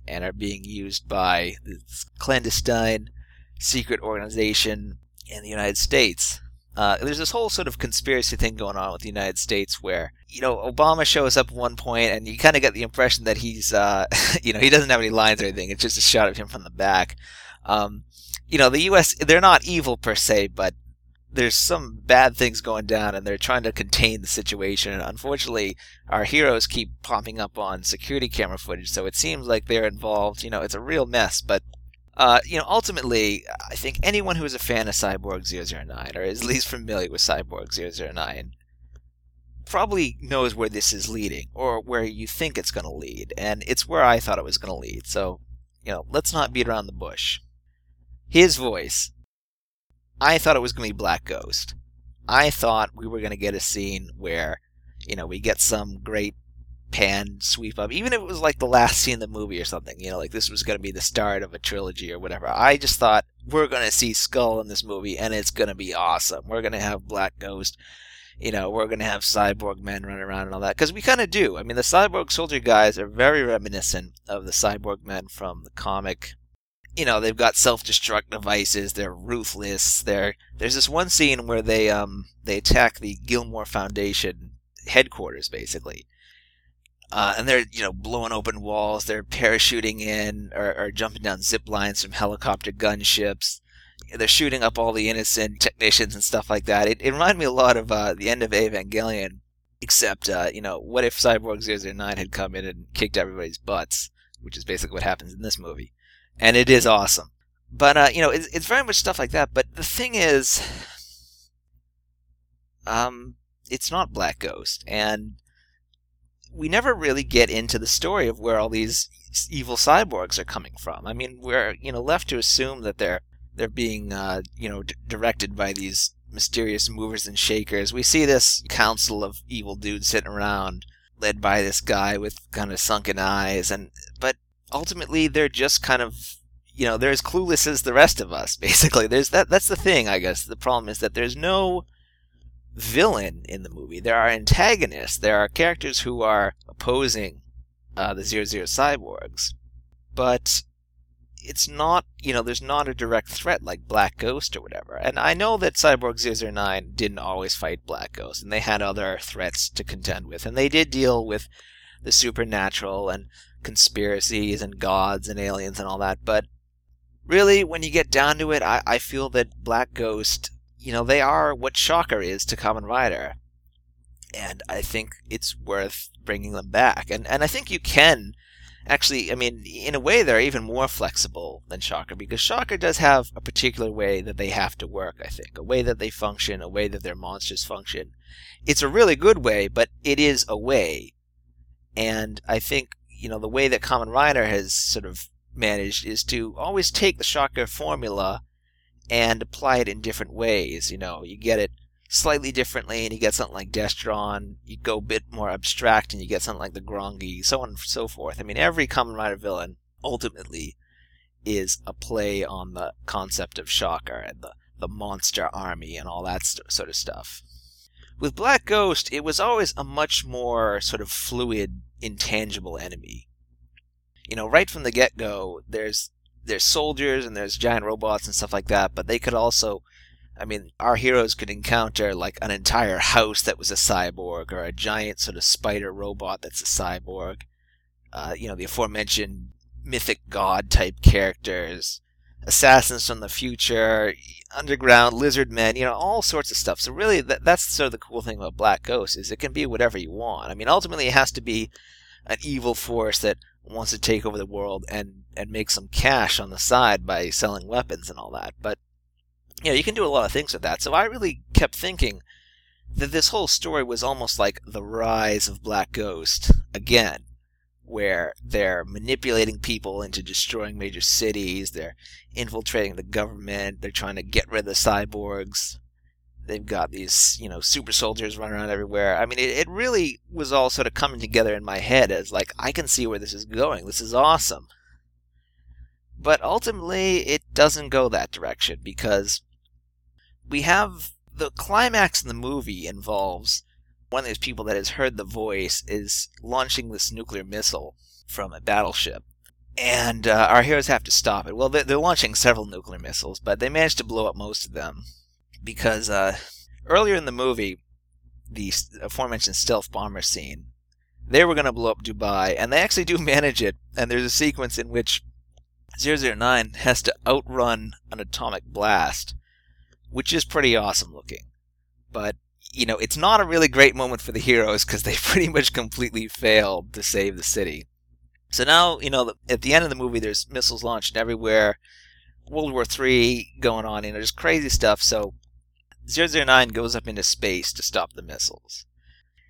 and are being used by this clandestine secret organization in the United States. Uh, there's this whole sort of conspiracy thing going on with the United States where, you know, Obama shows up at one point and you kind of get the impression that he's, uh, you know, he doesn't have any lines or anything. It's just a shot of him from the back. Um, you know, the U.S., they're not evil per se, but there's some bad things going down and they're trying to contain the situation. And unfortunately, our heroes keep popping up on security camera footage, so it seems like they're involved. You know, it's a real mess, but. Uh, you know, ultimately, I think anyone who is a fan of Cyborg 009, or is at least familiar with Cyborg 009, probably knows where this is leading, or where you think it's going to lead, and it's where I thought it was going to lead. So, you know, let's not beat around the bush. His voice, I thought it was going to be Black Ghost. I thought we were going to get a scene where, you know, we get some great pan sweep up, even if it was like the last scene in the movie or something, you know, like this was going to be the start of a trilogy or whatever. I just thought we're going to see Skull in this movie and it's going to be awesome. We're going to have Black Ghost. You know, we're going to have cyborg men running around and all that. Because we kind of do. I mean, the cyborg soldier guys are very reminiscent of the cyborg men from the comic you know they've got self-destruct devices they're ruthless they're there's this one scene where they um they attack the gilmore foundation headquarters basically uh, and they're you know blowing open walls. They're parachuting in or, or jumping down zip lines from helicopter gunships. They're shooting up all the innocent technicians and stuff like that. It, it reminded me a lot of uh, the end of evangelion except uh, you know what if cyborg 009 had come in and kicked everybody's butts which is basically what happens in this movie. And it is awesome. But uh, you know, it's, it's very much stuff like that. But the thing is, um, it's not Black Ghost, and we never really get into the story of where all these evil cyborgs are coming from. I mean, we're you know left to assume that they're they're being uh, you know d- directed by these mysterious movers and shakers. We see this council of evil dudes sitting around, led by this guy with kind of sunken eyes, and but ultimately they're just kind of you know they're as clueless as the rest of us basically there's that that's the thing i guess the problem is that there's no villain in the movie there are antagonists there are characters who are opposing uh, the zero zero cyborgs but it's not, you know, there's not a direct threat like Black Ghost or whatever. And I know that Cyborg 009 didn't always fight Black Ghost, and they had other threats to contend with. And they did deal with the supernatural and conspiracies and gods and aliens and all that. But really, when you get down to it, I, I feel that Black Ghost, you know, they are what Shocker is to Kamen Rider. And I think it's worth bringing them back. And, and I think you can actually, I mean, in a way, they're even more flexible than Shocker because Shocker does have a particular way that they have to work, I think. A way that they function, a way that their monsters function. It's a really good way, but it is a way. And I think, you know, the way that Kamen Rider has sort of managed is to always take the Shocker formula and apply it in different ways. You know, you get it slightly differently, and you get something like Destron. You go a bit more abstract, and you get something like the Grongi, so on and so forth. I mean, every Kamen Rider villain ultimately is a play on the concept of Shocker and the, the monster army and all that st- sort of stuff. With Black Ghost, it was always a much more sort of fluid, intangible enemy. You know, right from the get go, there's there's soldiers and there's giant robots and stuff like that, but they could also I mean, our heroes could encounter like an entire house that was a cyborg, or a giant sort of spider robot that's a cyborg. Uh, you know, the aforementioned mythic god type characters, assassins from the future, underground lizard men, you know, all sorts of stuff. So really, that, that's sort of the cool thing about Black Ghost is it can be whatever you want. I mean, ultimately, it has to be an evil force that wants to take over the world and and make some cash on the side by selling weapons and all that. But you know, you can do a lot of things with that. So I really kept thinking that this whole story was almost like the rise of Black Ghost again, where they're manipulating people into destroying major cities, they're infiltrating the government, they're trying to get rid of the cyborgs. They've got these, you know, super soldiers running around everywhere. I mean, it, it really was all sort of coming together in my head as like, I can see where this is going. This is awesome. But ultimately, it doesn't go that direction because we have the climax in the movie involves one of those people that has heard the voice is launching this nuclear missile from a battleship. And uh, our heroes have to stop it. Well, they're, they're, launching several nuclear missiles, but they managed to blow up most of them. Because uh, earlier in the movie, the aforementioned stealth bomber scene, they were going to blow up Dubai, and they actually do manage it. And there's a sequence in which 009 has to outrun an atomic blast which is pretty awesome looking. But, you know, it's not a really great moment for the heroes because they pretty much completely failed to save the city. So now, you know, at the end of the movie, there's missiles launched everywhere, World War III going on, you know, just crazy stuff. So 009 goes up into space to stop the missiles.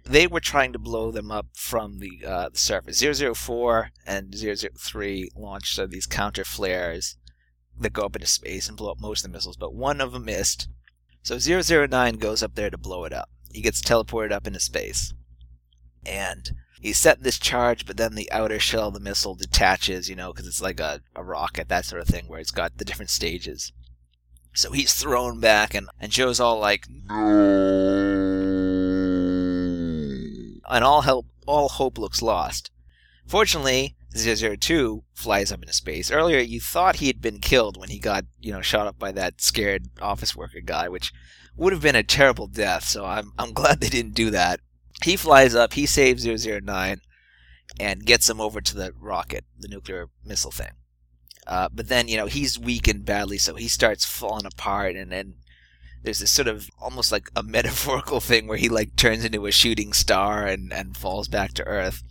They were trying to blow them up from the, uh, the surface. 004 and 003 launched uh, these counter flares that go up into space and blow up most of the missiles, but one of them missed. So 009 goes up there to blow it up. He gets teleported up into space. And he set this charge, but then the outer shell of the missile detaches, you know, because it's like a, a rocket, that sort of thing, where it's got the different stages. So he's thrown back, and, and Joe's all like, and all help, all hope looks lost. Fortunately, 002 flies up into space. Earlier, you thought he had been killed when he got, you know, shot up by that scared office worker guy, which would have been a terrible death. So I'm I'm glad they didn't do that. He flies up, he saves 009, and gets him over to the rocket, the nuclear missile thing. Uh, but then, you know, he's weakened badly, so he starts falling apart, and then there's this sort of almost like a metaphorical thing where he like turns into a shooting star and, and falls back to Earth.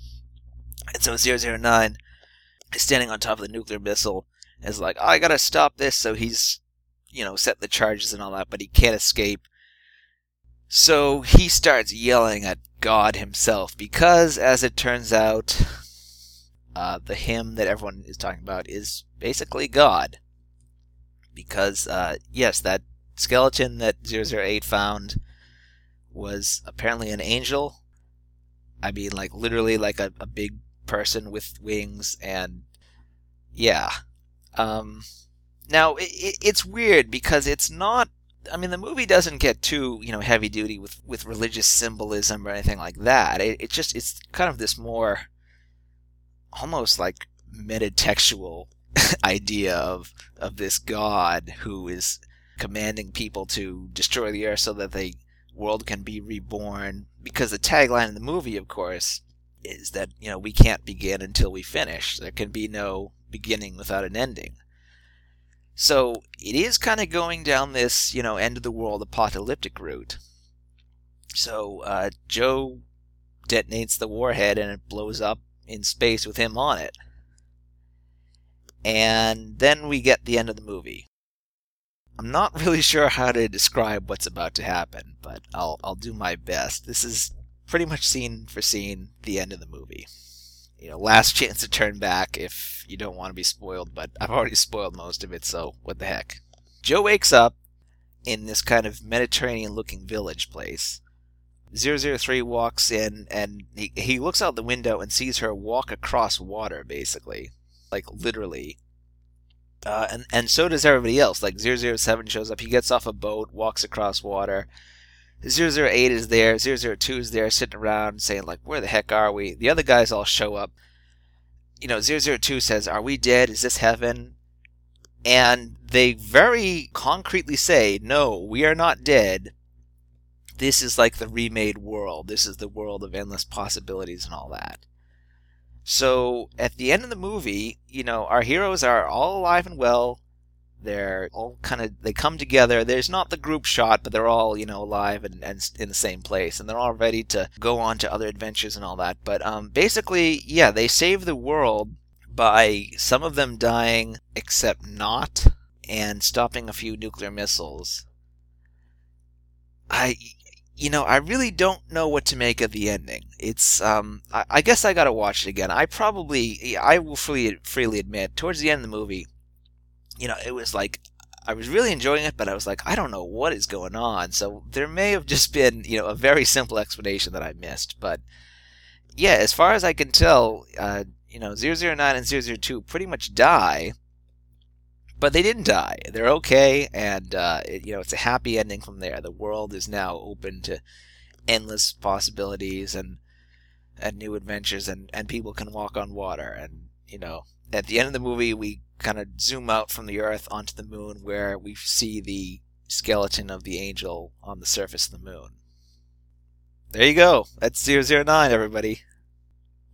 And so 009 is standing on top of the nuclear missile and is like, oh, I gotta stop this. So he's, you know, set the charges and all that, but he can't escape. So he starts yelling at God himself because, as it turns out, uh, the him that everyone is talking about is basically God. Because, uh, yes, that skeleton that 008 found was apparently an angel. I mean, like, literally, like a, a big person with wings, and yeah. Um, now it, it's weird because it's not. I mean, the movie doesn't get too you know heavy duty with with religious symbolism or anything like that. It, it just it's kind of this more almost like metatextual idea of of this god who is commanding people to destroy the earth so that the world can be reborn. Because the tagline in the movie, of course, is that you know we can't begin until we finish. There can be no beginning without an ending. So it is kind of going down this you know end of the world apocalyptic route. So uh, Joe detonates the warhead and it blows up in space with him on it. And then we get the end of the movie. I'm not really sure how to describe what's about to happen, but I'll I'll do my best. This is pretty much scene for scene the end of the movie. You know, last chance to turn back if you don't want to be spoiled, but I've already spoiled most of it, so what the heck. Joe wakes up in this kind of Mediterranean looking village place 003 walks in and he, he looks out the window and sees her walk across water, basically. Like, literally. Uh, and, and so does everybody else. Like, 007 shows up, he gets off a boat, walks across water. 008 is there, 002 is there, sitting around saying, like, where the heck are we? The other guys all show up. You know, 002 says, Are we dead? Is this heaven? And they very concretely say, No, we are not dead this is like the remade world. This is the world of endless possibilities and all that. So at the end of the movie, you know, our heroes are all alive and well. They're all kind of they come together. There's not the group shot, but they're all you know alive and, and in the same place, and they're all ready to go on to other adventures and all that. But um, basically, yeah, they save the world by some of them dying, except not, and stopping a few nuclear missiles. I you know, I really don't know what to make of the ending. It's, um, I, I guess I gotta watch it again. I probably, I will freely, freely admit, towards the end of the movie, you know, it was like, I was really enjoying it, but I was like, I don't know what is going on. So there may have just been, you know, a very simple explanation that I missed. But yeah, as far as I can tell, uh, you know, 009 and 002 pretty much die but they didn't die. They're okay, and uh, it, you know it's a happy ending from there. The world is now open to endless possibilities and and new adventures, and and people can walk on water. And you know, at the end of the movie, we kind of zoom out from the Earth onto the Moon, where we see the skeleton of the angel on the surface of the Moon. There you go. That's 009, everybody.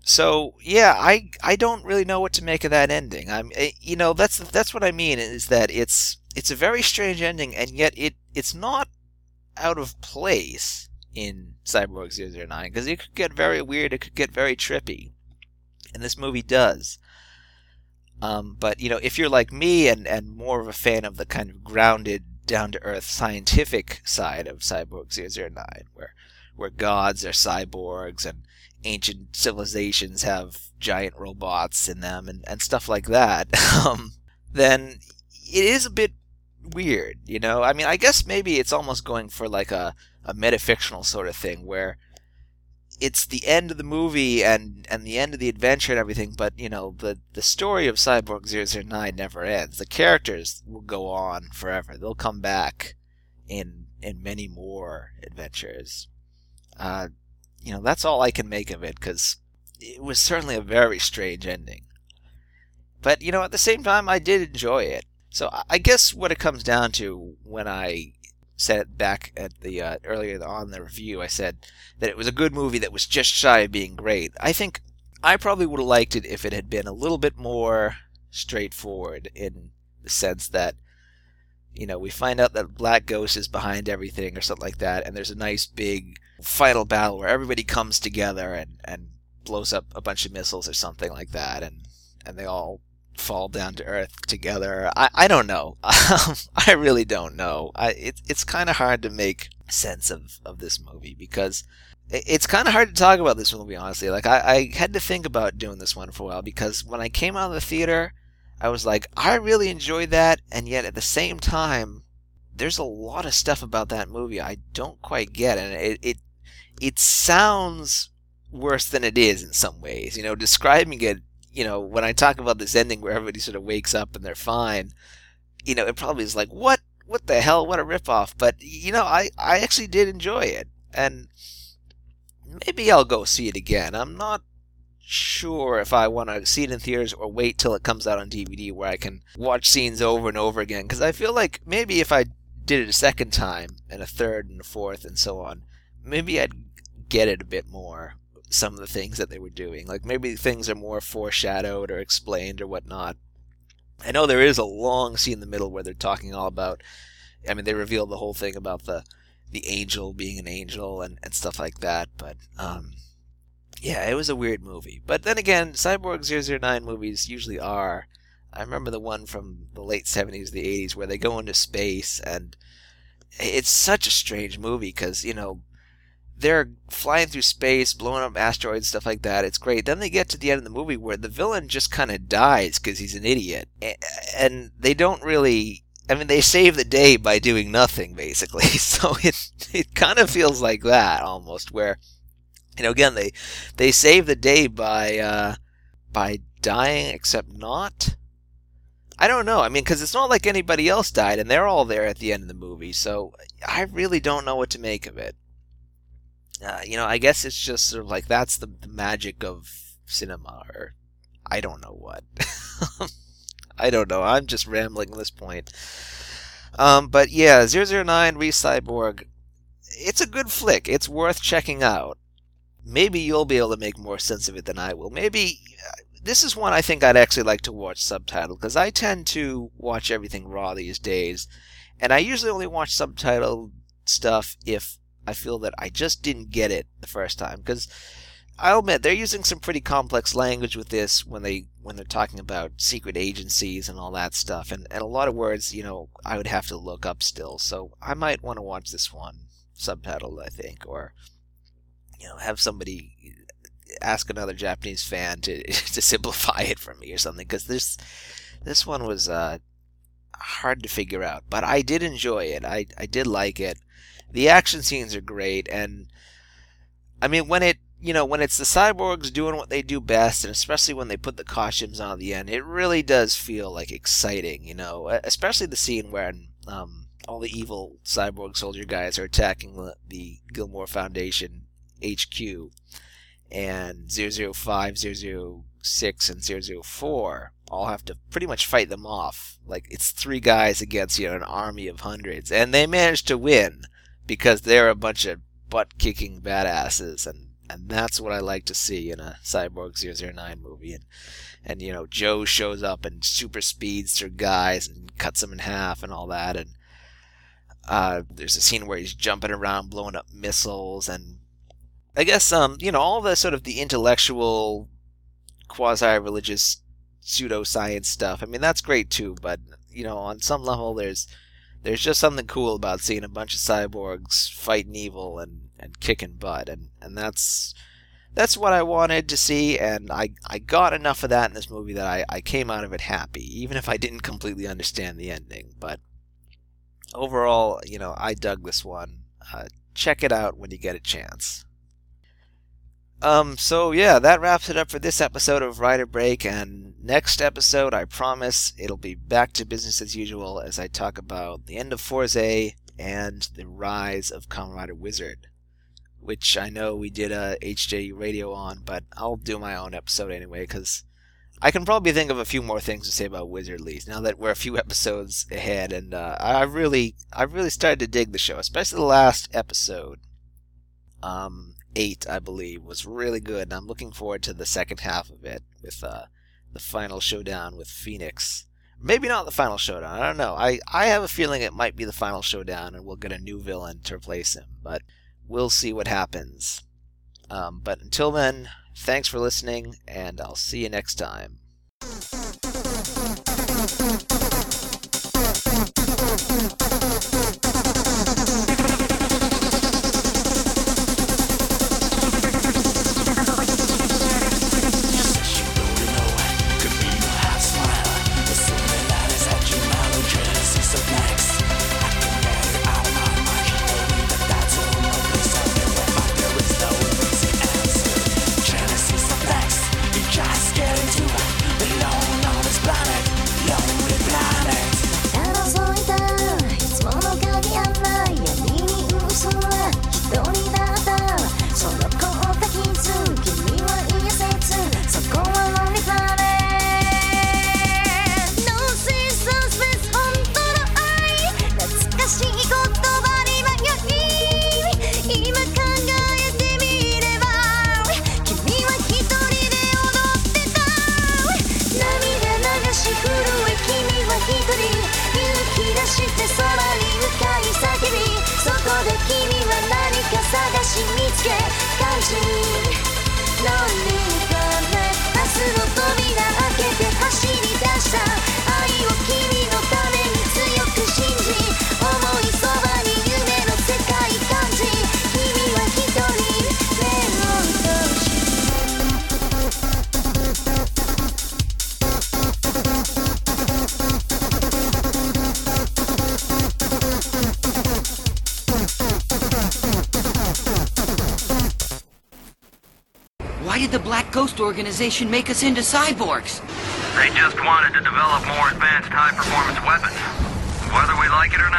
So yeah, I I don't really know what to make of that ending. I'm eh, you know that's that's what I mean is that it's it's a very strange ending and yet it it's not out of place in Cyborg 009 because it could get very weird, it could get very trippy, and this movie does. Um, but you know, if you're like me and and more of a fan of the kind of grounded, down to earth, scientific side of Cyborg 009, where where gods are cyborgs and ancient civilizations have giant robots in them and, and stuff like that, um, then it is a bit weird, you know? I mean, I guess maybe it's almost going for like a, a metafictional sort of thing where it's the end of the movie and, and the end of the adventure and everything, but, you know, the, the story of Cyborg 009 never ends. The characters will go on forever. They'll come back in in many more adventures. Uh, you know, that's all I can make of it because it was certainly a very strange ending. But, you know, at the same time, I did enjoy it. So I guess what it comes down to when I said it back at the uh, earlier on the review, I said that it was a good movie that was just shy of being great. I think I probably would have liked it if it had been a little bit more straightforward in the sense that you know we find out that Black Ghost is behind everything or something like that, and there's a nice big final battle where everybody comes together and, and blows up a bunch of missiles or something like that, and and they all fall down to earth together. I, I don't know. Um, I really don't know. I, it, it's kind of hard to make sense of, of this movie because it's kind of hard to talk about this movie, honestly. Like, I, I had to think about doing this one for a while because when I came out of the theater, I was like, I really enjoyed that, and yet at the same time, there's a lot of stuff about that movie I don't quite get, and it, it it sounds worse than it is in some ways. You know, describing it, you know, when I talk about this ending where everybody sort of wakes up and they're fine, you know, it probably is like, what, what the hell, what a ripoff. But you know, I, I actually did enjoy it, and maybe I'll go see it again. I'm not sure if I want to see it in theaters or wait till it comes out on DVD where I can watch scenes over and over again. Because I feel like maybe if I did it a second time and a third and a fourth and so on, maybe I'd get it a bit more. Some of the things that they were doing, like maybe things are more foreshadowed or explained or whatnot. I know there is a long scene in the middle where they're talking all about. I mean, they reveal the whole thing about the the angel being an angel and, and stuff like that. But um, yeah, it was a weird movie. But then again, Cyborg 009 movies usually are. I remember the one from the late 70s, the 80s, where they go into space, and it's such a strange movie because, you know, they're flying through space, blowing up asteroids, stuff like that. It's great. Then they get to the end of the movie where the villain just kind of dies because he's an idiot. And they don't really. I mean, they save the day by doing nothing, basically. So it, it kind of feels like that almost, where you know, again, they they save the day by uh, by dying, except not. I don't know. I mean, because it's not like anybody else died, and they're all there at the end of the movie. So I really don't know what to make of it. Uh, you know, I guess it's just sort of like that's the, the magic of cinema, or I don't know what. I don't know. I'm just rambling at this point. Um, but yeah, 009 Re Cyborg. It's a good flick. It's worth checking out maybe you'll be able to make more sense of it than I will. Maybe uh, this is one I think I'd actually like to watch subtitled because I tend to watch everything raw these days, and I usually only watch subtitled stuff if I feel that I just didn't get it the first time. Because I'll admit they're using some pretty complex language with this when they when they're talking about secret agencies and all that stuff, and and a lot of words you know I would have to look up still. So I might want to watch this one subtitled, I think, or you know, have somebody ask another Japanese fan to to simplify it for me or something because this this one was uh, hard to figure out, but I did enjoy it. I I did like it. The action scenes are great, and I mean when it you know when it's the cyborgs doing what they do best, and especially when they put the costumes on at the end, it really does feel like exciting. You know, especially the scene where um, all the evil cyborg soldier guys are attacking the, the Gilmore Foundation HQ, and 005, 006, and 004 all have to pretty much fight them off. Like it's three guys against you know an army of hundreds, and they manage to win because they're a bunch of butt kicking badasses, and and that's what I like to see in a Cyborg 009 movie. And and you know Joe shows up and super speeds through guys and cuts them in half and all that, and uh, there's a scene where he's jumping around blowing up missiles and I guess um, you know, all the sort of the intellectual, quasi-religious, pseudoscience stuff. I mean, that's great too. But you know, on some level, there's there's just something cool about seeing a bunch of cyborgs fighting evil and, and kicking butt, and and that's that's what I wanted to see, and I I got enough of that in this movie that I I came out of it happy, even if I didn't completely understand the ending. But overall, you know, I dug this one. Uh, check it out when you get a chance. Um, so yeah, that wraps it up for this episode of Rider Break, and next episode, I promise, it'll be back to business as usual as I talk about the end of Fourze and the rise of Kamen Rider Wizard, which I know we did a HJ radio on, but I'll do my own episode anyway, because I can probably think of a few more things to say about Wizard Least now that we're a few episodes ahead, and uh, I really, I really started to dig the show, especially the last episode. Um, eight, I believe, was really good, and I'm looking forward to the second half of it with uh, the final showdown with Phoenix. Maybe not the final showdown. I don't know. I, I have a feeling it might be the final showdown, and we'll get a new villain to replace him. But we'll see what happens. Um, but until then, thanks for listening, and I'll see you next time. Organization make us into cyborgs? They just wanted to develop more advanced high-performance weapons. Whether we like it or not,